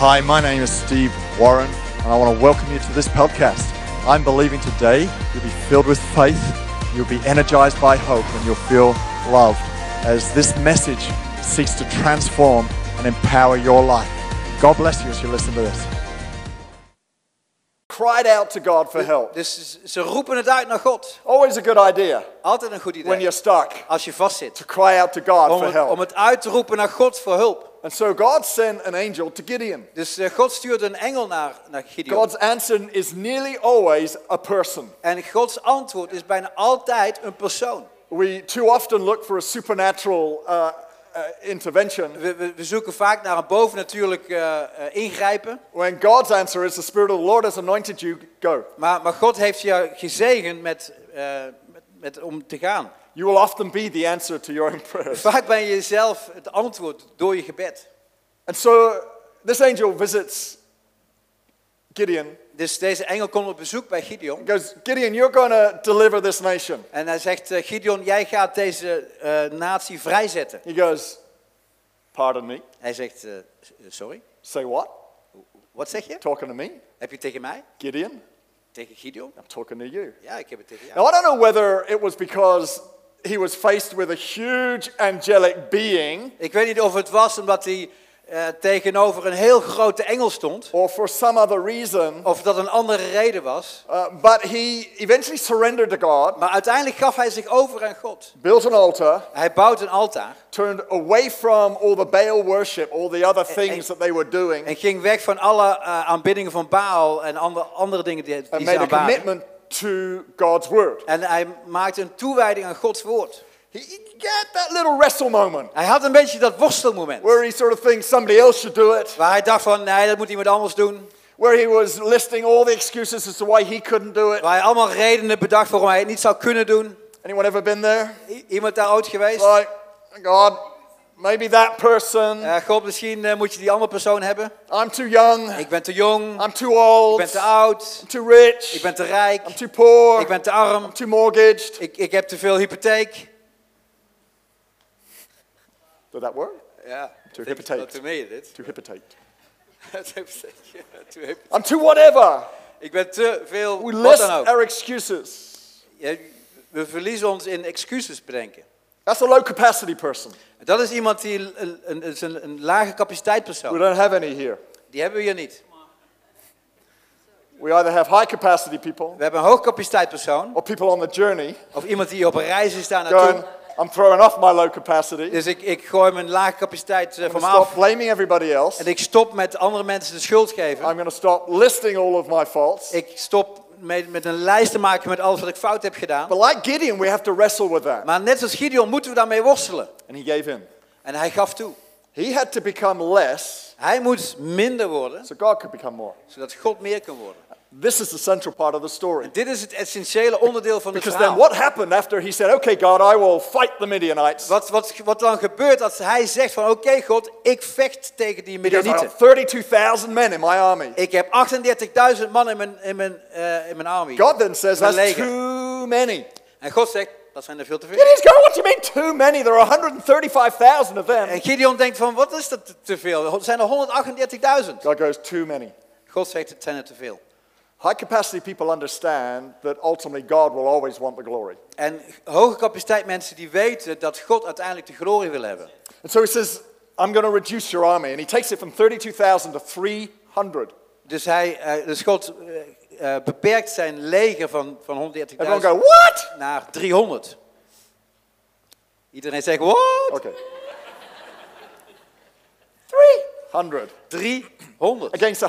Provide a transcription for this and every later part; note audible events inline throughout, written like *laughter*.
Hi, my name is Steve Warren, and I want to welcome you to this podcast. I'm believing today you'll be filled with faith, you'll be energized by hope, and you'll feel loved as this message seeks to transform and empower your life. God bless you as you listen to this. Cried out to God for help. Dus ze roepen het uit naar God. Always a good idea Altijd een goed idee. when you're stuck Als je vastzit. to cry out to God Om for het, om help. het uit te roepen naar God voor hulp. And so God sent an angel to Gideon. Dus eh, God stuurde een engel naar, naar Gideon. God's answer is nearly always a person. En Gods antwoord is bijna altijd een persoon. We too often look for a supernatural uh, intervention We, we, we zoeken vaak naar een bovennatuurlijk eh, ingrijpen. when God's answer is the Spirit of the Lord has anointed you, go. Maar, maar God heeft je gezegend met, eh, met, met, om te gaan. You will often be the answer to your own prayers. Vaak ben je zelf het antwoord door je gebed. And so this angel visits Gideon Dus deze engel komt op bezoek bij Gideon. and goes, Gideon, you're going to deliver this nation. En hij zegt, eh, Gideon, jij gaat deze eh, natie vrijzetten. He goes, Pardon me. Hij zegt, eh, sorry, Say what? wat zeg je? Talking to me? Heb je tegen mij? Gideon? Tegen Gideon? I'm talking to you. Ja, ik heb het tegen jou. Now, I don't know whether it was because he was faced with a huge angelic being Ik weet niet of het was omdat hij eh, tegenover een heel grote engel stond. or for some other reason, Of dat een andere reden was. uh, but he eventually surrendered to God, Maar uiteindelijk gaf hij zich over aan God. built an altar, Hij bouwt een altaar. turned away from all the Baal worship, all the other things en- that they were doing, En ging weg van alle eh, aanbiddingen van Baal en andere, andere dingen die, and die ze made a aanbaden. commitment to God's word. En hij maakte een toewijding aan Gods woord. He got that little wrestle moment Hij had een beetje dat worstelmoment. where he sort of thinks somebody else should do it, Waar hij dacht van, nee, dat moet iemand anders doen. where he was listing all the excuses as to why he couldn't do it. Waar hij allemaal redenen bedacht waarom hij het niet zou kunnen doen. Anyone ever been there? I- Iemand daar ooit geweest? Like, God, maybe that person. Eh, God, misschien eh, moet je die andere persoon hebben. I'm too young. Ik ben te jong. I'm too old. Ik ben te oud. I'm too rich. Ik ben te rijk. I'm too poor. Ik ben te arm. I'm too mortgaged. Ik, ik heb te veel hypotheek. Did that work? Ja, To hypotheek. To me dit. Too hypotate. I'm I'm too whatever. Ik ben te veel, We list our excuses. Ja, we verliezen ons in excuses bedenken. That's a low capacity person. Dat is iemand die een, een, een, lage capaciteit We persoon. don't have any here. Die hebben we hier niet. We either have high capacity people We hebben een hoogcapaciteit persoon. or people on the journey Of iemand die op een reis is daar naartoe. I'm throwing off my low capacity. Dus ik, ik gooi mijn lage capaciteit I'm van me af. stop blaming everybody else. En ik stop met andere mensen de schuld geven. I'm going to stop listing all of my faults. Ik stop met, met een lijst te maken met alles wat ik fout heb gedaan. But like Gideon, we have to wrestle with that. Maar net als Gideon moeten we daarmee worstelen. And he gave in. En hij gaf toe. He had to become less Hij moet minder worden, so God could become more. zodat God meer kan worden. This is the central part of the story. En dit is het essentiële onderdeel van het Because then verhaal. what happened after he said, okay, God, I will fight the Midianites? Wat, wat, wat dan gebeurt als hij zegt van oké God, ik vecht tegen die goes, I Midianieten. have 32,000 men in my army. Ik heb 38.000 man in mijn, in, mijn, eh, in mijn army. God then says, that's leger. too many. En God zegt, dat zijn er veel te veel. Gideon's going, what do you mean too many? There are 135,000 of them. En Gideon denkt van, wat is dat te- te veel? Er zijn er 138.000. God goes, too many. God zegt, het zijn er te veel. High capacity people understand that ultimately God will always want the glory. En hoge capaciteit mensen die weten dat God uiteindelijk de glorie wil hebben. And so he says, I'm going to reduce your army. And he takes it from 32,000 to 300. Dus, hij, eh, dus God eh, beperkt zijn leger van, van Everyone 130.000 go, what? naar 300. Iedereen zegt, wat? Okay. 300 300 against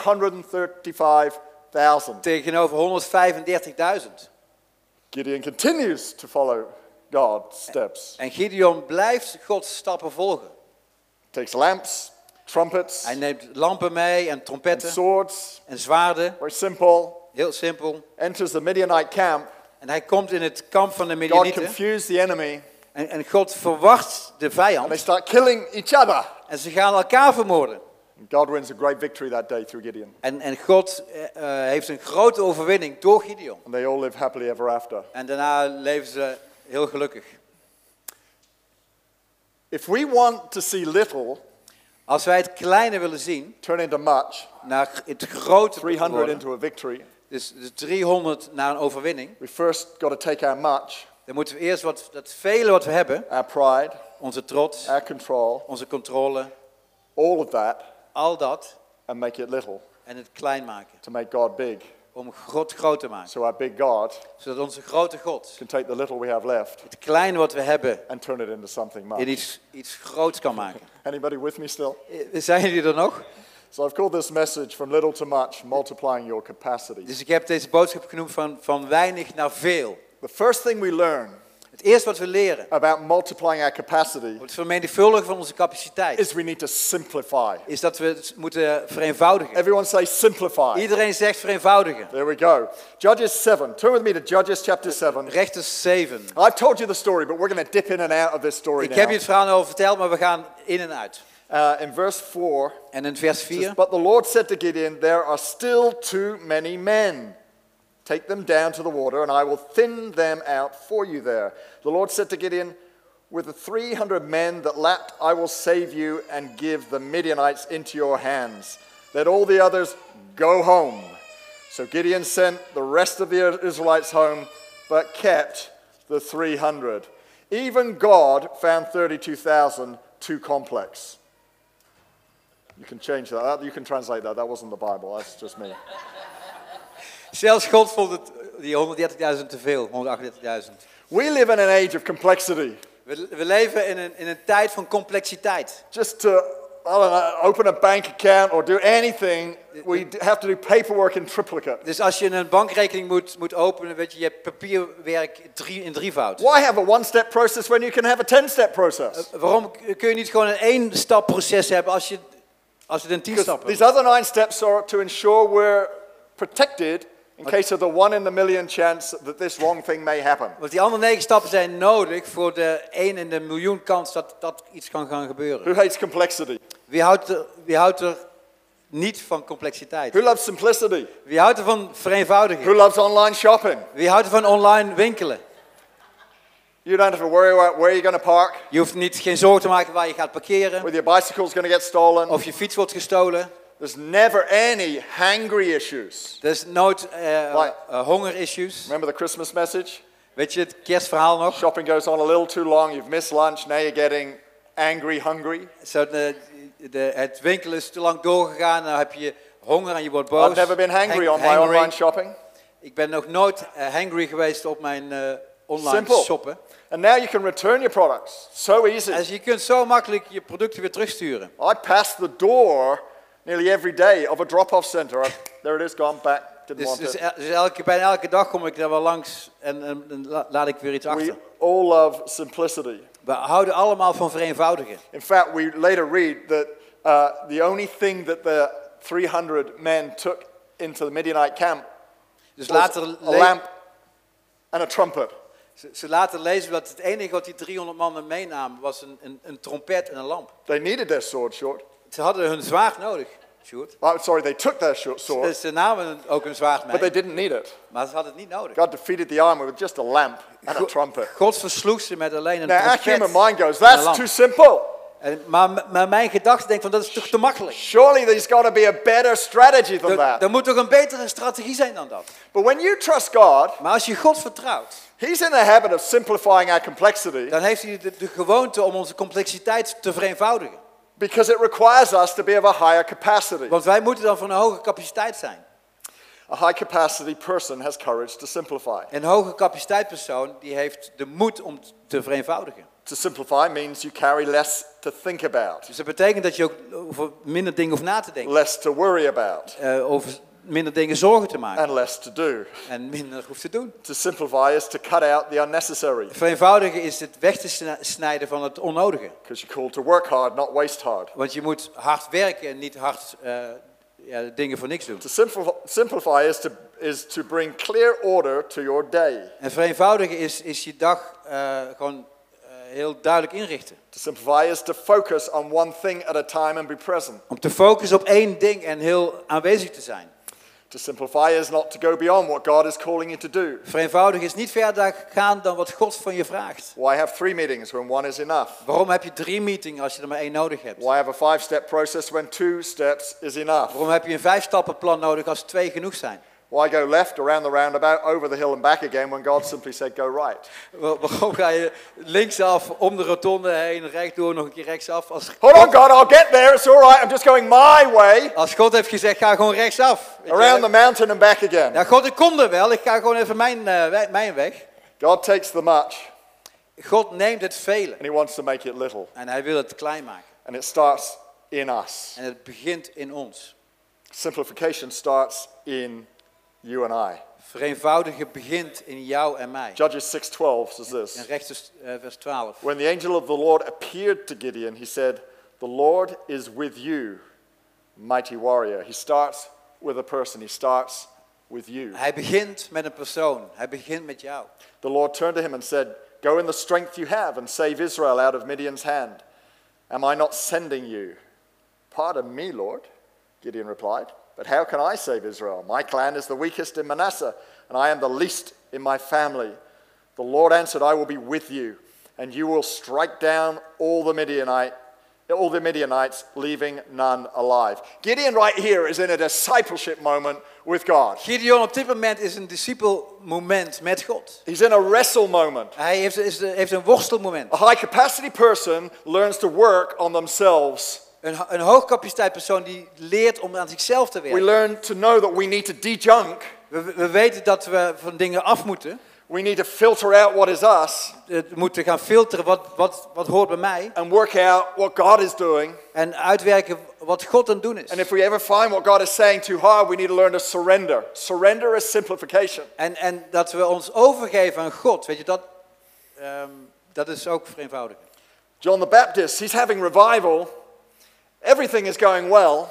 135,000. tegenover 135.000. Gideon continues to follow God's steps. En Gideon blijft Gods stappen volgen. Takes lamps, trumpets, Hij neemt lampen mee en trompetten swords. en zwaarden. Very simple. Heel simpel. Enters the Midianite camp. En hij komt in het kamp van de God Midianieten. confused the enemy. En, en God verwacht de And they vijand. start killing each other. En ze gaan elkaar vermoorden. And God wins a great victory that day through Gideon. En, en God eh, heeft een grote overwinning door Gideon. And they all live happily ever after. En daarna leven ze heel gelukkig. If we want to see little, Als wij het kleine willen zien, turn into much, naar het grote 300 worden, into a victory, dus de 300 naar een overwinning, we first got to take our much, dan moeten we eerst wat, dat vele wat we hebben, our pride, onze trots, our control, onze controle, all of that, al dat, and make it little en het klein maken. to make God big. Om God groot te maken. So our big God Zodat onze grote God can take the little we have left het kleine wat we hebben and turn it into something in much. iets, iets groots kan maken. *laughs* Anybody with me still? Eh, Zijn jullie er nog? So I've called this message from little to much, multiplying your capacity. Dus ik heb deze boodschap genoemd van, van weinig naar veel. The first thing we learn Het eerste wat we leren, about multiplying our capacity het vermenigvuldigen van onze capaciteit, is we need to simplify. is dat we het moeten vereenvoudigen. Everyone say simplify. Iedereen zegt vereenvoudigen. There we go. Judges 7. Turn with me to Judges chapter 7. Rechters 7. I've told you the story, but we're going to dip in and out of this story Ik heb je now. het verhaal al verteld, maar we gaan in en uit. Uh, in verse 4, En in vers it says, 4. But the Lord said to Gideon, There are still too many men. Take them down to the water, and I will thin them out for you there. The Lord said to Gideon, With the 300 men that lapped, I will save you and give the Midianites into your hands. Let all the others go home. So Gideon sent the rest of the Israelites home, but kept the 300. Even God found 32,000 too complex. You can change that. You can translate that. That wasn't the Bible. That's just me. Zelfs God vond het, die 130.000 te veel, 138.000. We live in an age of complexity. We, we leven in een, in een tijd van complexiteit. Just to, I don't know, open a bank account or do anything, we have to do paperwork in triplicate. Dus als je een bankrekening moet, moet openen, weet je, je hebt papierwerk drie, in drievoud. Why have a one step process when you can have a 10 step process? Waarom kun je niet gewoon een één stap proces hebben als je, als je een tien stappen these other nine steps are to ensure we're protected in case of the one in the million chance that this wrong thing may happen. Want die andere negen stappen zijn nodig voor de één in de miljoen kans dat, dat iets kan gaan gebeuren. Who hates complexity? Wie houdt er, wie houdt er niet van complexiteit? Who loves simplicity? Wie houdt er van vereenvoudiging? Who loves online shopping? Wie houdt er van online winkelen? You don't have to worry about where you're going to park, Je hoeft niet, geen zorgen te maken waar je gaat parkeren. whether your bicycle's going to get stolen. Of je fiets wordt gestolen. There's never any hangry issues. Er is nooit eh Like- eh, honger-issues. Remember the Christmas message? Weet je het kerstverhaal nog? Shopping goes on a little too long, you've missed lunch, now you're getting angry, hungry. Zo de, de, het winkelen is te lang doorgegaan, dan heb je honger en je wordt boos. I've never been hangry Hang- on my online shopping. Ik ben nog nooit eh, hangry geweest op mijn eh, online Simple. shoppen. And now you can return your products. So easy. Dus je kunt zo makkelijk je producten weer terugsturen. I pass the door nearly every day of a drop-off center. There it is, gone back. Didn't Dus, want dus, it. dus elke, bijna elke dag kom ik daar wel langs en, en, en la- laat ik weer iets We achter. all love simplicity. We houden allemaal van vereenvoudigen. In fact, we later read that uh, the only thing that the 300 men took into the Midianite camp Dus was later, a lamp and a trumpet. ze, ze laten lezen dat het enige wat die 300 mannen meenamen was een, een, een trompet en een lamp. They needed their sword short. Ze hadden hun zwaard nodig, Sjoerd. Oh, sorry, they took their sword, ze namen ook een zwaard but they mee, didn't need it. maar ze hadden het niet nodig. God defeated the army with just a lamp and a trumpet. God versloeg ze met alleen een Now, our trompet. human mind goes, that's too simple. En, maar, maar mijn gedachte denkt van dat is toch te makkelijk. Surely there's got to be a better strategy than Er, that. er moet toch een betere strategie zijn dan dat. But when you trust God, Maar als je God vertrouwt, He's in the habit of simplifying our complexity dan heeft hij de, de gewoonte om onze complexiteit te vereenvoudigen. Because it requires us to be of a higher capacity. Want wij moeten dan van een hoge capaciteit zijn. A high capacity person has courage to simplify. Een hoge capaciteitspersoon die heeft de moed om te vereenvoudigen. To simplify means you carry less to think about, Dus dat betekent dat je ook over minder dingen hoeft na te denken. less to worry about, Eh, over minder dingen zorgen te maken. and less to do. En minder hoeft te doen. To simplify is to cut out the unnecessary Vereenvoudigen is het weg te snijden van het onnodige. because you're called to work hard, not waste hard. Want je moet hard werken en niet hard eh, ja, dingen voor niks doen. To simplify, simplify is, to, is to bring clear order to your day. En vereenvoudigen is, is je dag eh, gewoon eh, heel duidelijk inrichten. To simplify is to focus on one thing at a time and be present. Om te focussen op één ding en heel aanwezig te zijn. To simplify is not to go beyond what God is calling you to do. Vereenvoudigen is niet verder gaan dan wat God van je vraagt. Why have three meetings when one is enough? Waarom heb je drie meetings als je er maar één nodig hebt? Why have a five step process when two steps is enough? Waarom heb je een vijfstappenplan nodig als twee genoeg zijn? Why go left around the roundabout, over the hill and back again when God simply said go right? Wa- Waarom ga je linksaf, om de rotonde heen, rechtdoor, nog een keer rechtsaf? Als Hold on, God, I'll get there. It's all right. I'm just going my way als God heeft gezegd, ga gewoon rechtsaf. Around the mountain and back again. Ja, God, ik kom er wel. Ik ga gewoon even mijn, eh, mijn weg. God takes the much God neemt het vele and he wants to make it little. en hij wil het klein maken. And it starts in us. En het begint in ons. Simplification starts in you and I. Vereenvoudigen begint in jou en mij. Judges 6:12 says In this. rechts eh, vers 12. When the angel of the Lord appeared to Gideon, he said, "The Lord is with you, mighty warrior." He starts with a person. He starts with you. Hij begint met een persoon. Hij begint met jou. The Lord turned to him and said, Go in the strength you have and save Israel out of Midian's hand. Am I not sending you? Pardon me, Lord, Gideon replied. But how can I save Israel? My clan is the weakest in Manasseh, and I am the least in my family. The Lord answered, I will be with you, and you will strike down all the Midianite, all the Midianites, leaving none alive. Gideon right here is in a discipleship moment with God. Gideon op dit moment is een discipelmoment met God. He's in a wrestle moment. Hij heeft, is, heeft een worstelmoment. A high capacity person learns to work on themselves. Een, een hoogcapaciteit persoon die leert om aan zichzelf te We werken. learn to know that we need to dejunk, We, we weten dat we van dingen af moeten. we need to filter out what is us We moeten gaan filteren wat, wat, wat hoort bij mij. and work out what God is doing. En uitwerken wat God aan het doen is. And if we ever find what God is saying too hard, we need to learn to surrender. Surrender is simplification. En, en dat we ons overgeven aan God. Weet je, dat, ehm, dat is ook vereenvoudig. John the Baptist, he's having revival. Everything is going well.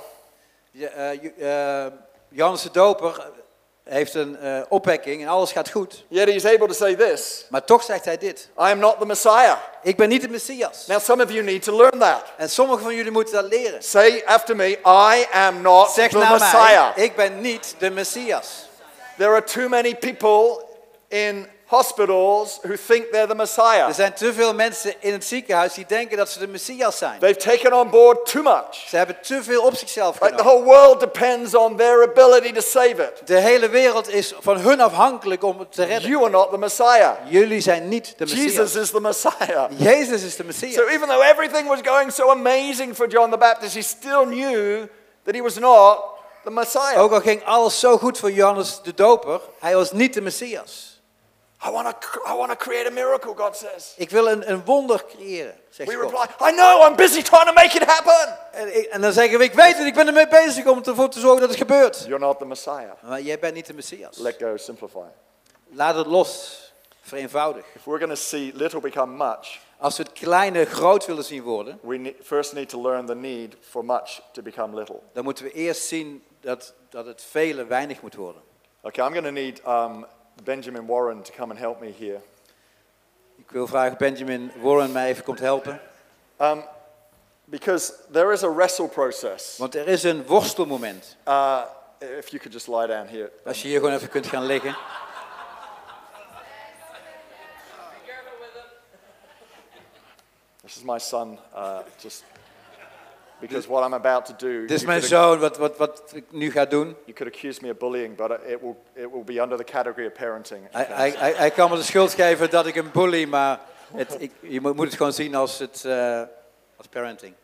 Ja, eh, eh, Johannes de Doper heeft een eh, opwekking en alles gaat goed. Yet he's able to say this Maar toch zegt hij dit. I am not the Messiah. Ik ben niet de Messias. Now, some of you need to learn that. En sommigen van jullie moeten dat leren. Say after me, I am not Zeg the Messiah. mij, ik ben niet de Messias. There are too many people in hospitals who think they're the Messiah. Er zijn te veel mensen in het ziekenhuis die denken dat ze de Messias zijn. They've taken on board too much. Ze hebben te veel op zichzelf Like the genomen. whole world depends on their ability to save it. De hele wereld is van hun afhankelijk om het te redden. You are not the Messiah. Jullie zijn niet de Jesus Messias. is the Messiah. Jezus is de Messias. So even though everything was going so amazing for John the Baptist, he still knew that he was not the Messiah. Ook al ging alles zo goed voor Johannes de Doper, hij was niet de Messias. I want to I want to create a miracle, God says. Ik wil een, een wonder creëren, zegt We God. reply, I know, I'm busy trying to make it happen. En, en dan zeggen we, ik weet het, ik ben ermee bezig om ervoor te zorgen dat het gebeurt. You're not the Messiah. Maar jij bent niet de Messias. Let go, simplify. Laat het los. Vereenvoudig. If we're going to see little become much, Als we het kleine groot willen zien worden, we ne- first need to learn the need for much to become little. dan moeten we eerst zien dat, dat het vele weinig moet worden. Okay, I'm going to need um, Benjamin Warren to come and help me here. Ik wil vragen Benjamin Warren mij even komt helpen. Um, because there is a wrestle process. Want er is een worstelmoment. Uh, if you could just lie down here. Als je hier gewoon even kunt gaan liggen. This is my son, uh, just because what I'm about to do. Dit is mijn zoon, wat, wat, wat ik nu ga doen. You could accuse me of bullying, but it will, it will be under the category of parenting. Hij, hij, kan me de schuld geven dat ik hem bully, maar het, ik, je moet moet het gewoon zien als, het, eh, als parenting.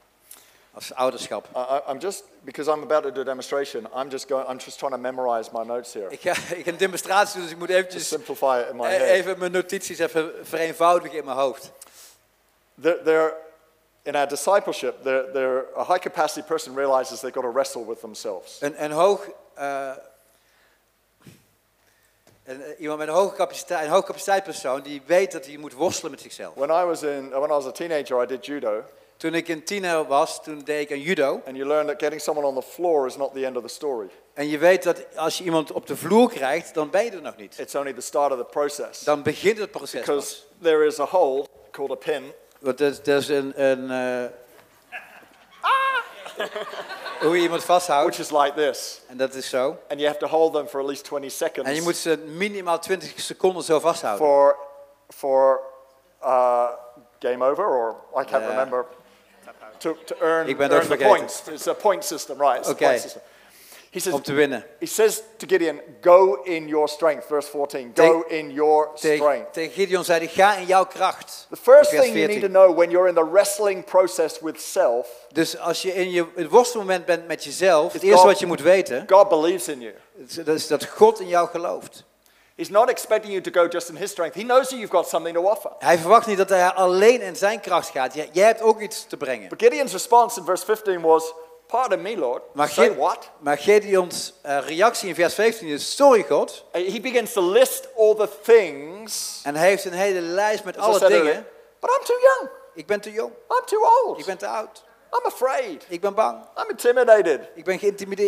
Als ouderschap. I, I'm just, because I'm about to do a demonstration, I'm just, going, I'm just trying to memorize my notes here. Ik ga, ik een demonstratie doen, dus ik moet To eventjes simplify it in my eh, head. even mijn notities even vereenvoudigen in mijn hoofd. There, there, in our discipleship, there, there, a high capacity person realizes they've got to wrestle with themselves. Een, een hoog... eh, een, eh, iemand met een hoge capaciteit, een hoge capaciteitspersoon die weet dat hij moet worstelen met zichzelf. When I was, in, when I was a teenager, I did judo, Toen ik een tiener was, toen deed ik een judo. and you learn that getting someone on the floor is not the end of the story. En je weet dat als je iemand op de vloer krijgt, dan ben je er nog niet. It's only the start of the process. Dan begint het proces pas. Because there is a hole called a pin, Want is- er is een... een eh, hoe je iemand vasthoudt. which is like this. En dat is zo. And you have to hold them for at least 20 seconds En je moet ze minimaal 20 seconden zo vasthouden. for, for uh, game over, or I can't Yeah. remember. To, to earn, Ik ben earn the vergeten. points. It's a point system, right? It's Okay. He says, Om te winnen. he says to Gideon, Go in your strength, verse 14. Go in your strength. tegen Gideon zei hij, ga in jouw kracht. The first thing you need to 14. know when you're in the wrestling process with self, Dus als je in je, het worstelmoment bent met jezelf, het eerste God- wat je moet weten, God believes in you. is dat is dat God in jou gelooft. He's not expecting you to go just in his strength. He knows that you've got something to offer. Hij verwacht niet dat hij alleen in zijn kracht gaat. Jij, jij hebt ook iets te brengen. But Gideon's response in verse 15 was, Pardon me, Lord. Maar, Say what? maar Gideons eh, reactie in vers 15 is, sorry God. Uh, He begins to list all the things. En hij heeft een hele lijst met alle dingen. earlier, But I'm too young. Ik ben te jong, I'm too old. ik ben te oud, I'm afraid. ik ben bang, I'm intimidated. ik ben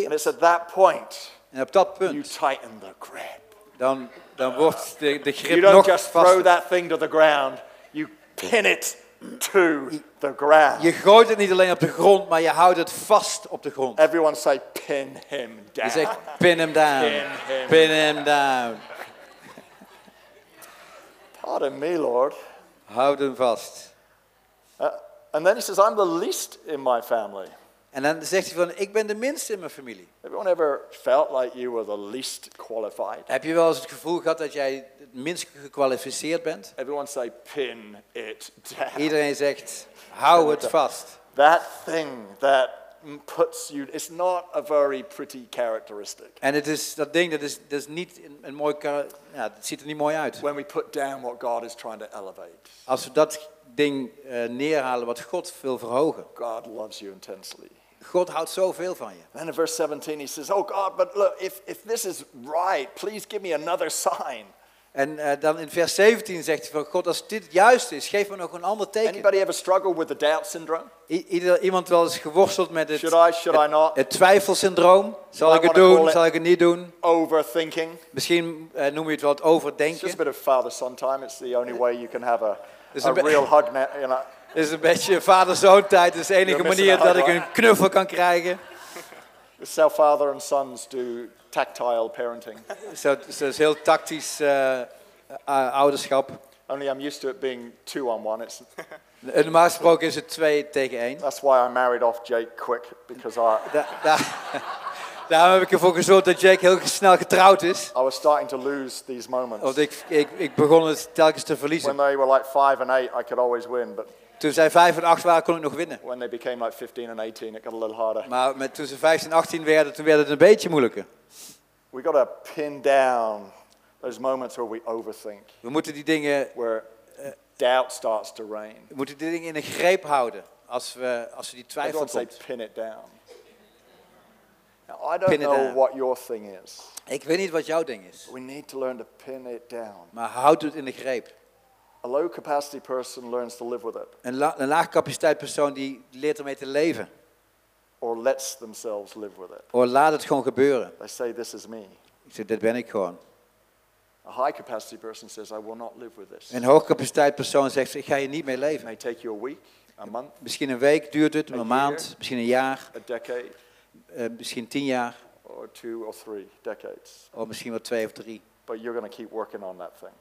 And it's at that point En op dat you tighten the grip. dan, dan wordt de, de You don't nog just throw that thing to the ground, you pin it to the ground. Je gooit het niet alleen op de grond, maar je houdt het vast op de grond. Everyone say, pin him down. Je zegt, pin him down, Pin him. pin down. Pardon me, Lord. Houd hem vast. Uh, and then he says, I'm the least in my family. En dan zegt hij van, ik ben de minste in mijn familie. Everyone ever felt like you were the least qualified? Heb je wel eens het gevoel gehad dat jij het minst gekwalificeerd bent? Everyone say, pin it down. Iedereen zegt, hou het vast. That thing that puts you, it's not a very pretty characteristic. En het is, dat ding, dat is, dat is niet een, een mooi, ja, het ziet er niet mooi uit. When we put down what God is trying to elevate, Als we dat ding eh, neerhalen wat God wil verhogen. God loves you intensely. God houdt zoveel van je. Then in verse 17 he says, Oh God, but look, if, if this is right, please give me another sign. En eh, dan in vers 17 zegt hij van God, als dit juist is, geef me nog een ander teken. Anybody ever struggle with the doubt syndrome? I- ieder, iemand wel eens geworsteld met het, Should I, should I het, not? het twijfelsyndroom. Zal I ik het doen? Zal ik het niet doen? Overthinking. Misschien eh, noem je het wel het It's just a overdenken. bit of father-son time. It's the only way you can have a, a real hug. You know. Het is een beetje vader-zoon tijd. Het is de enige manier dat ik een knuffel kan krijgen. *laughs* It's how father and sons do tactile parenting. Zo, zo is heel tactisch eh, eh, ouderschap. Only I'm used to it being two on one. It's, En Normaal gesproken is het 2 tegen 1. that's why I married off Jake quick because I, Da, da, *laughs* daarom heb ik ervoor gezorgd dat Jake heel snel getrouwd is. I was starting to lose these moments. Want ik, ik, ik begon het telkens te When verliezen. they were like five and eight, I could always win. But Toen zij 5 en 8 waren, kon ik nog winnen. when they became like 15 and 18, it got a little harder. Maar met, toen ze 15 en 18 werden, toen werd het een beetje moeilijker. We got to pin down those moments where we overthink, We moeten die dingen, where doubt starts to reign. we moeten die dingen in een greep houden. Als we, als we die twijfel Everyone say, komt. pin it down. Now, I don't Pin know down. what your thing is. Ik weet niet wat jouw ding is. We need to learn to pin it down. Maar houd het in de greep. A low capacity person learns to live with it Een, la, een laagcapaciteit persoon die leert ermee te leven. or lets themselves live with it. Of laat het gewoon gebeuren. They say, This is me. Ik zeg, dit ben ik gewoon. A high capacity person says, I will not live with this. Een hoogcapaciteit persoon zegt, ik ga hier niet mee leven. may take you a week, a month, Misschien een week duurt het, een maand, misschien een jaar, a decade, eh, misschien tien jaar, or two or three decades. of misschien wel twee of drie. But you're going to keep working on that thing.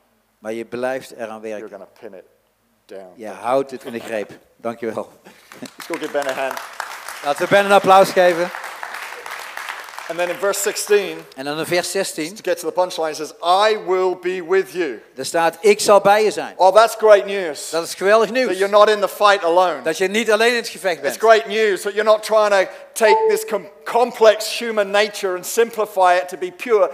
Maar je blijft eraan You're werken. to pin it down. Je houdt het in de greep. Dankjewel. *laughs* Let's go give Ben a hand. Laten we Ben een applaus geven. And then in verse 16, En dan in vers 16, to get to the punchline, it says, I will be with you. daar staat, ik zal bij je zijn. Oh, that's great news. Dat is geweldig That nieuws. you're not in the fight alone. Dat je niet alleen in het gevecht It's bent. great news that you're not trying to take this com- complex human nature and simplify it to be pure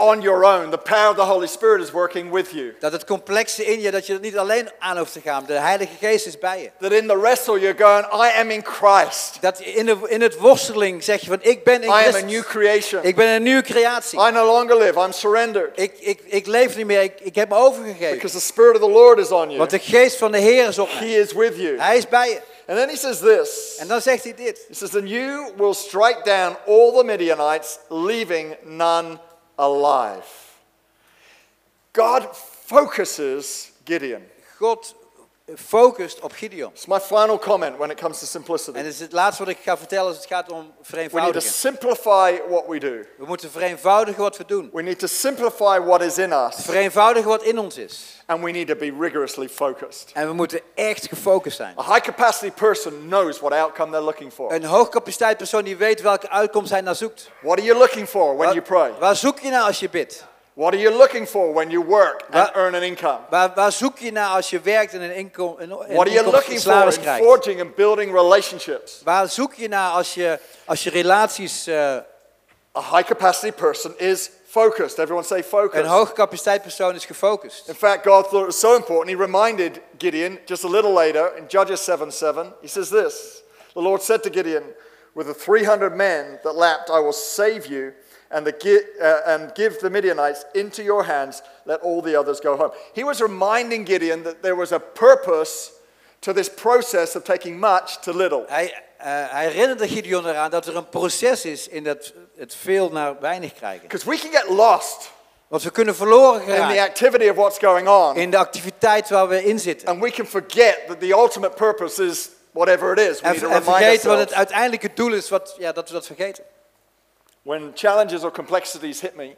on your own. The power of the Holy Spirit is working with you. Dat het complexe in je, dat je er niet alleen aan hoeft te gaan. De Heilige Geest is bij je. That in the wrestle you're going, I am in Christ. Dat in, de, in het worsteling zeg je van, ik ben in I am a Christus. new creation. Ik ben een nieuwe creatie. I no longer live. I'm surrendered. Ik, ik, ik leef niet meer, ik, ik heb me overgegeven. Because the Spirit of the Lord is on you. Want de geest van de Heer is op He mij. is with you. Hij is bij je. And then he says this. En dan zegt hij dit. He says, And you will strike down all the Midianites, leaving none alive. God focuses Gideon. God focust op Gideon. It's my final comment when it comes to simplicity. En is het laatste wat ik ga vertellen als het gaat om We need to vereenvoudigen. simplify what we do. We moeten vereenvoudigen wat we doen. We need to simplify what is in us. Vereenvoudigen wat in ons is. And we need to be rigorously focused. En we moeten echt gefocust zijn. A high capacity person knows what outcome they're looking for. Een hoogcapaciteit persoon die weet welke uitkomst hij naar zoekt. What are you looking for when you pray? Waar, waar zoek je naar als je bidt? What are you looking for when you work and earn an income? Waar, waar zoek je naar als je werkt en een inkomen een, een What are you looking for in krijgt? forging and building relationships? Waar zoek je naar als je, als je relaties... eh, A high capacity person is focused. Everyone say een focused. hoogcapaciteit persoon is gefocust. In fact, God thought it was so important, He reminded Gideon just a little later in Judges 7 7. He says this The Lord said to Gideon, With the 300 men that lapped, I will save you and, the, uh, and give the Midianites into your hands. Let all the others go home. He was reminding Gideon that there was a purpose to this process of taking much to little. Hij, eh, hij herinnerde Gideon eraan dat er een proces is in dat, het veel naar weinig krijgen. Because we can get lost Want we kunnen verloren in the activity of what's going on, in de activiteit waar we in zitten. and we can forget that the ultimate purpose is whatever it is. We En, need to en vergeten wat ourselves. het uiteindelijke doel is, wat, ja, dat we dat vergeten. When challenges or complexities hit me,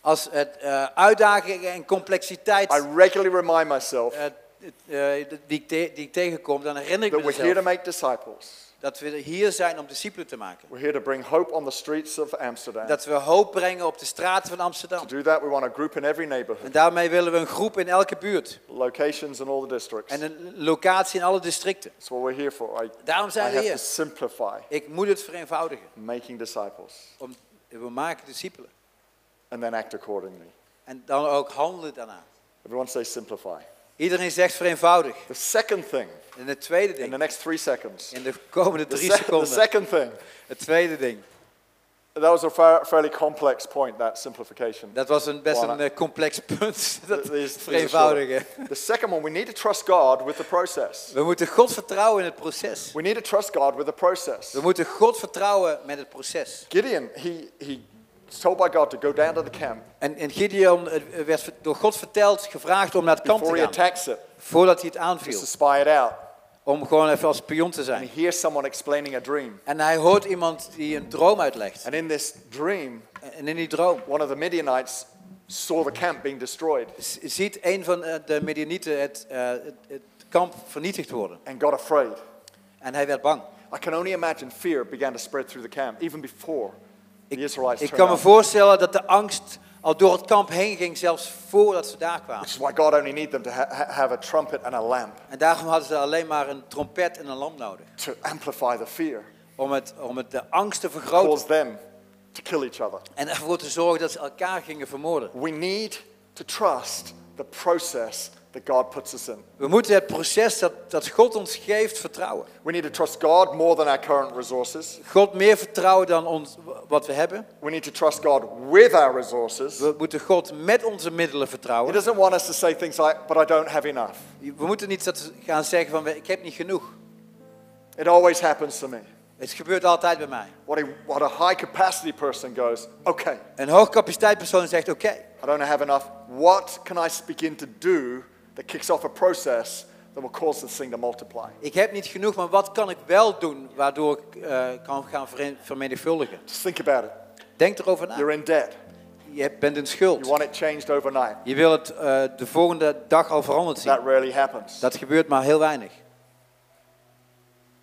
Als het, eh, uitdagingen en complexiteit I regularly remind myself eh, die, ik te- die ik tegenkom, dan herinner ik that me we're here to make disciples. Dat we hier zijn om discipelen te maken. We're here to bring hope on the streets of Amsterdam. Dat we hoop brengen op de straten van To Amsterdam. do that, we want a group in every neighborhood, En daarmee willen we een groep in elke buurt. locations in all the districts. En een locatie in alle districten. That's what we're here for. I, Daarom I zijn we have to simplify Ik moet het vereenvoudigen. making disciples Om, we maken discipelen. and then act accordingly. En dan ook handelen daarna. Everyone say simplify. Iedereen zegt vereenvoudig. The second thing, En het tweede in the ding, next three seconds, in de komende the, drie the seconden. second thing, Het tweede ding. that was a fa- fairly complex point, that simplification. Dat was een, best een eh, complex punt. *laughs* Dat are vereenvoudigen. The second one, we need to trust God with the process. We moeten God vertrouwen in het proces. We need to trust God with the process. We moeten God vertrouwen met het proces. Gideon, he, he told by God to go down to the camp En, en Gideon eh, werd door God verteld, gevraagd om naar het kamp te gaan. attacks it, Voordat hij het just aanviel. to spy it out. Om gewoon even als spion te And zijn. he hears someone explaining a dream. En hij hoort iemand die een droom uitlegt. And in this dream, En in die droom one of the Midianites saw the camp being destroyed ziet een van eh, de Midianieten het, eh, het, het kamp vernietigd worden. and got afraid. En hij werd bang. I can only imagine fear began to spread through the camp, even before Ik kan me voorstellen dat de angst al door het kamp heen ging, zelfs voordat ze daar kwamen. Which is why God only them to ha- ha- have a trumpet and a lamp En daarom hadden ze alleen maar een trompet en een lamp nodig. to amplify the fear, Om, het, om het, de angst te vergroten. cause them to kill each other. En ervoor te zorgen dat ze elkaar gingen vermoorden. We need to trust the process that God puts us in. We moeten het proces dat, dat God ons geeft vertrouwen. We need to trust God more than our current resources. God meer vertrouwen dan ons, wat we hebben. We need to trust God with our resources. We moeten God met onze middelen He vertrouwen. doesn't want us to say things like, but I don't have enough. We moeten niet dat gaan zeggen van ik heb niet genoeg. It always happens to me. Het gebeurt altijd bij mij. What a, what a high capacity person goes, okay, Een hoogcapaciteitspersoon zegt oké, I don't have enough. What can I begin to do that kicks off a process that will cause this thing to multiply? ik heb niet genoeg, maar wat kan ik wel doen waardoor ik eh, kan gaan vermenigvuldigen? Just think about it. Denk erover na. You're in debt. Je bent in You schuld. want it changed overnight. Je wil het eh, de volgende dag al veranderd zien. That rarely happens. Dat gebeurt maar heel weinig.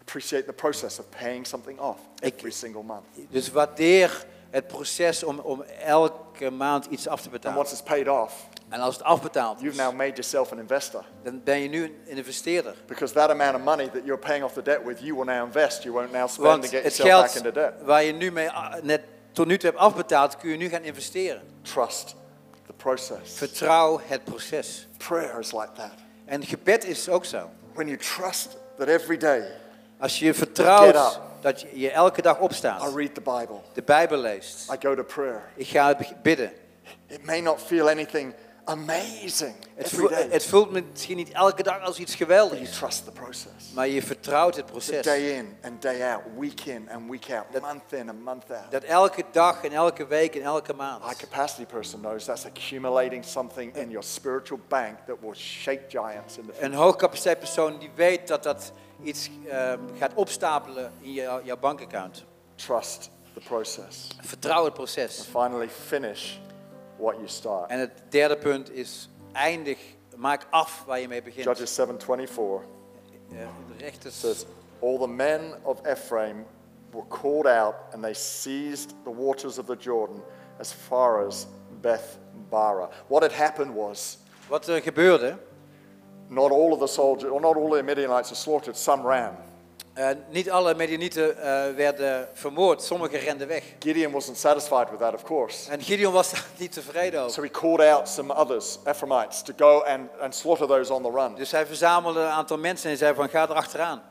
Appreciate the process of paying something off Ik- every single month. Dus waardeer het proces om, om elke maand iets af te And betalen. once it's paid off, En als het afbetaald you've is, now made yourself an investor. dan ben je nu een investeerder. Because that amount of money that you're paying off the debt with, you will now invest. You won't now spend to Want get het yourself back into debt. waar je nu mee ah, net tot nu toe hebt afbetaald, kun je nu gaan investeren. Trust the process. Vertrouw het proces. Prayer is like that. En gebed is ook zo. When you trust that every day Als je vertrouwt dat je, elke dag I opstaat, read the Bible, de Bijbel leest, I go to prayer. ik ga bidden. It may not feel anything amazing Het, voelt, het voelt misschien niet elke dag als iets geweldigs, trust the process. maar je vertrouwt het proces. day in and day out, week in and week out, month in and month out. Dat elke dag en elke week en elke maand. High capacity person knows that's accumulating something in your spiritual bank that will shake giants in the future. Een hoogcapaciteitspersoon die weet dat dat iets ehm, gaat opstapelen in je, jouw bankaccount. Trust the process. Vertrouw het proces. Finally, finish what you start. En het derde punt is eindig, maak af waar je mee begint. Judges 7:24 Eh, rechters, says, "All the men of Ephraim were called out, and they seized the waters of the Jordan as far as Beth Bara." What had happened was, wat er gebeurde, not all of the soldiers, or not all the Midianites were slaughtered. Some ran. Eh, niet alle Medianieten eh, werden vermoord, sommigen renden weg. Gideon wasn't satisfied with that, of course. En Gideon was daar *laughs* niet tevreden over. So he called out some others, Ephraimites, to go and, and slaughter those on the run. Dus hij verzamelde een aantal mensen en zei van ga erachteraan.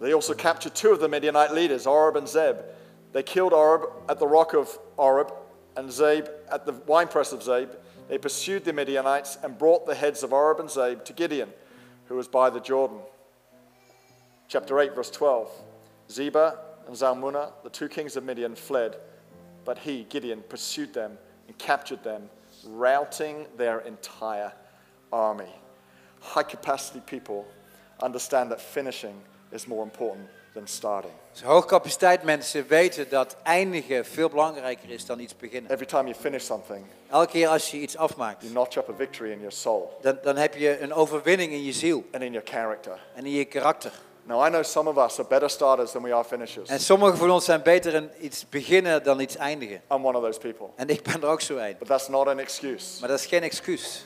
They also captured two of the Midianite leaders, Oreb and Zeb. They killed Oreb at the rock of Oreb and Zeb at the winepress of Zeb. They pursued the Midianites and brought the heads of Oreb and Zeb to Gideon, who was by the Jordan. Chapter 8, verse 12. Zeba and Zalmunna, the two kings of Midian, fled, but he, Gideon, pursued them and captured them, routing their entire army. High capacity people understand that finishing is more important than starting. Dus hoogcapaciteit mensen weten dat eindigen veel belangrijker is dan iets beginnen. Every time you finish something, Elke keer als je iets afmaakt, you notch up a victory in your soul dan, dan heb je een overwinning in je ziel and in your character. en in je karakter. Now, I know some of us are better starters than we are finishers. En sommigen van ons zijn beter in iets beginnen dan iets eindigen. I'm one of those people. En ik ben er ook zo een. But that's not an excuse. Maar dat is geen excuus.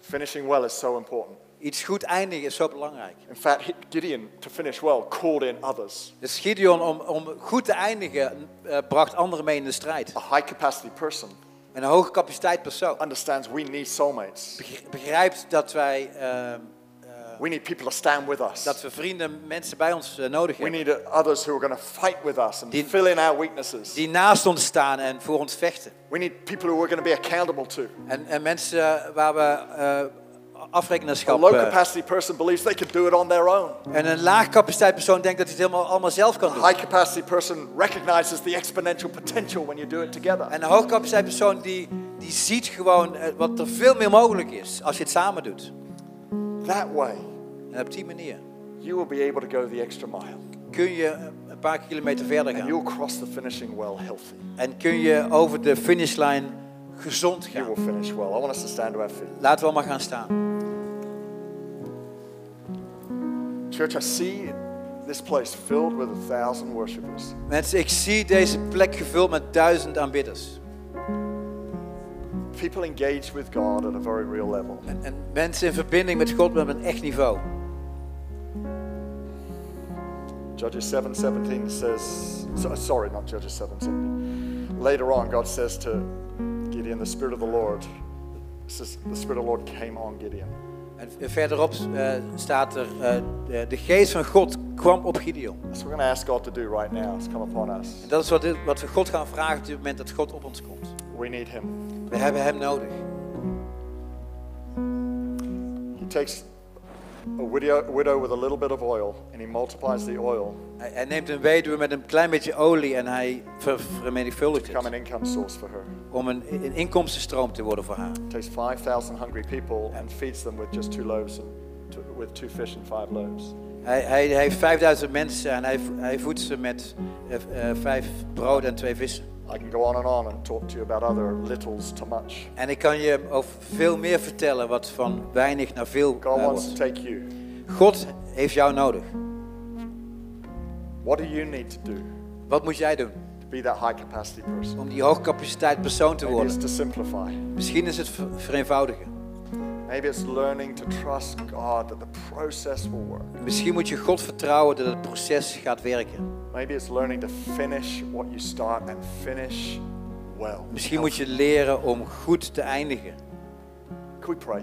Finishing well is so important. Iets goed eindigen is zo belangrijk. In fact, Gideon, to finish well, called in others. Dus Gideon, om, om goed te eindigen, eh, bracht anderen mee in de strijd. A high capacity person En een hoge capaciteit persoon understands we need soulmates. begr- begrijpt dat wij eh, We need people to stand with us. dat we vrienden, mensen bij ons eh, nodig We hebben. need others who are going to fight with us and Die- fill in our weaknesses. Die naast ons staan en voor ons vechten. We need people who are going to be accountable to. En, en mensen waar we eh A afrekenaarschap... low eh, capacity person believes they can do it on their own. en een laag capaciteit persoon denkt dat hij het helemaal allemaal zelf kan doen. A high capacity person recognizes the exponential potential when you do it together. En een hoogcapaciteit persoon die, die ziet gewoon eh, wat er veel meer mogelijk is als je het samen doet. That way, En op die manier you will be able to go the extra mile. kun je een paar kilometer verder And gaan. you'll cross the finishing well healthy. En kun je over de finishlijn gezond You gaan. will finish well. I want us to stand to our feet. Laten we allemaal gaan staan. Church, I see this place filled with a thousand worshipers. Mensen, ik zie deze plek gevuld met duizend aanbidders. People engaged with God at a very real level. En, en mensen in verbinding met God op een echt niveau. Judges 7:17 says, so- sorry, not Judges 7:17. Later on, God says to Gideon, the Spirit of the Lord, says the Spirit of the Lord came on Gideon. En verderop eh, staat er, eh, de, de geest van God kwam op Gideon. That's what we're going to ask God to do right now. It's come upon us. En dat is wat, wat we God gaan vragen op het moment dat God op ons komt. We need Him. We hebben Hem nodig. He takes a widow, widow with a little bit of oil and He multiplies the oil Hij, hij neemt een weduwe met een klein beetje olie en hij ver- vermenigvuldigt to become het. an income source for her. Om een, een inkomstenstroom te worden voor haar. takes 5,000 hungry people and feeds them with just two loaves and two, with two fish and five loaves. Hij, hij, hij heeft 5000 mensen en hij, hij voedt ze met eh, eh, vijf brood en twee vissen. I can go on and on and talk to you about other littles to much. En ik kan je over veel meer vertellen wat van weinig naar veel God eh, wants to take you. God heeft jou nodig. What do you need to do Wat moet jij doen to be that high capacity person? om die hoogcapaciteit persoon te Maybe it's worden? to simplify. Misschien is het ver- vereenvoudigen. Maybe it's learning to trust God that the process will work. Misschien moet je God vertrouwen dat het proces gaat werken. Maybe it's learning to finish what you start and finish well. Misschien moet je leren om goed te eindigen. Can we pray?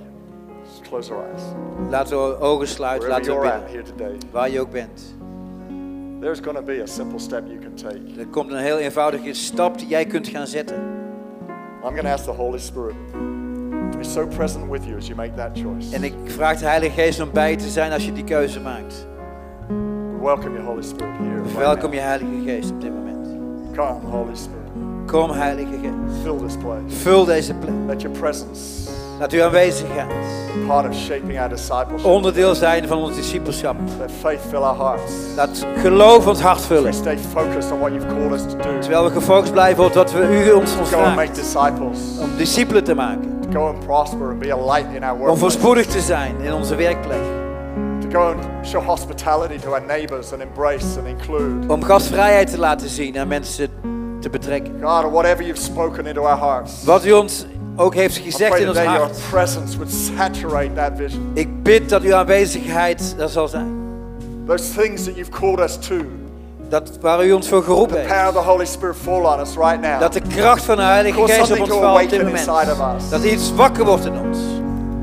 Just close our eyes. Laten we ogen sluiten, Wherever laten we bidden. here today, Waar je ook bent. there's going to be a simple step you can take. Er komt een heel eenvoudige stap die jij kunt gaan zetten. I'm going to ask the Holy Spirit be so present with you as you make that choice. En ik vraag de Heilige Geest om bij je te zijn als je die keuze maakt. We welcome you, Holy Spirit, here. right Welkom je Heilige Geest op dit moment. Come, Holy Spirit. Kom Heilige Geest. Fill this place. Vul deze plek. Let your presence Laat uw aanwezigheid be part of shaping our discipleship. onderdeel zijn van ons discipelschap. Let faith fill our hearts. Laat geloof ons hart We vullen. stay focused on what you've called us to do. Terwijl we gefocust blijven op wat we u ons ons Go and make vraagt. disciples. Om discipelen te maken. To go and prosper and be a light in our Om workplace. voorspoedig te zijn in onze werkplek. To go and show hospitality to our neighbors and embrace and include. Om gastvrijheid te laten zien en mensen te betrekken. God, whatever you've spoken into our hearts. Wat u ons ook heeft gezegd in ons today your hart. presence would saturate that vision. Ik bid dat uw aanwezigheid er zal zijn. Those things that you've called us to. Dat waar u ons voor geroepen heeft. Dat de kracht van de Heilige Geest op ons valt op dit moment. Dat iets wakker wordt in ons.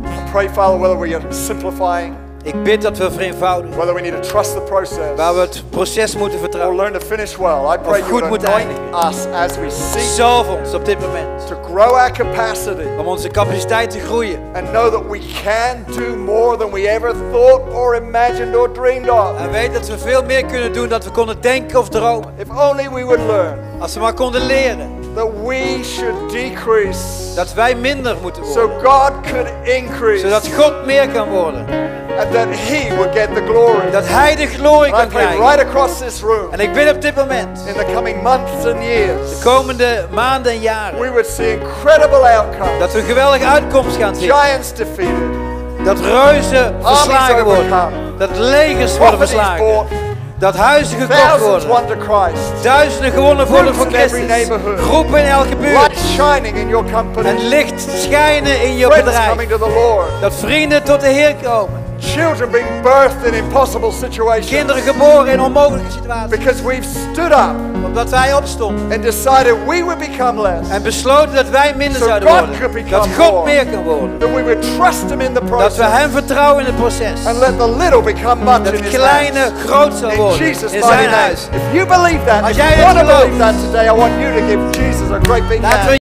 I pray, Father, whether we are simplifying, Ik bid dat we vereenvoudigen. whether we need to trust the process, Waar we het proces moeten or vertrouwen. learn to finish well. I pray goed you would moeten eindigen. us as we seek Zalf ons op dit moment. to grow our capacity Om onze capaciteit te groeien. and know that we can do more than we ever thought or imagined or dreamed of. En weet dat we veel meer kunnen doen dan we konden denken of dromen. If only we would learn Als we maar konden leren that we should decrease dat wij minder moeten so worden. God could increase Zodat God meer kan worden. and that He would get the glory. Dat Hij de glorie kan krijgen. right across this room En ik bid op dit moment, in the coming months and years, de komende maanden en we jaren, would see incredible outcomes. dat we een geweldige uitkomst gaan zien. Giants defeated, Dat reuzen verslagen worden. Dat legers worden verslagen. Dat huizen gekocht worden. Duizenden gewonnen worden voor Christus. Groepen in elke buurt. En licht schijnen in je bedrijf. Dat vrienden tot de Heer komen. Children being birthed in impossible situations. Kinderen geboren in onmogelijke situaties. Because we've stood up Omdat wij opstonden. and decided we would become less, En besloten dat wij minder So zouden God worden. could become Dat God more. meer kan worden. that we would trust Him in the Dat we process Hem vertrouwen in het proces. and let the little become much Dat in His kleine groot zal In worden. Jesus' In zijn huis. If you believe that, Als if jij you want to believe that today, I want you to give Jesus a great big hand.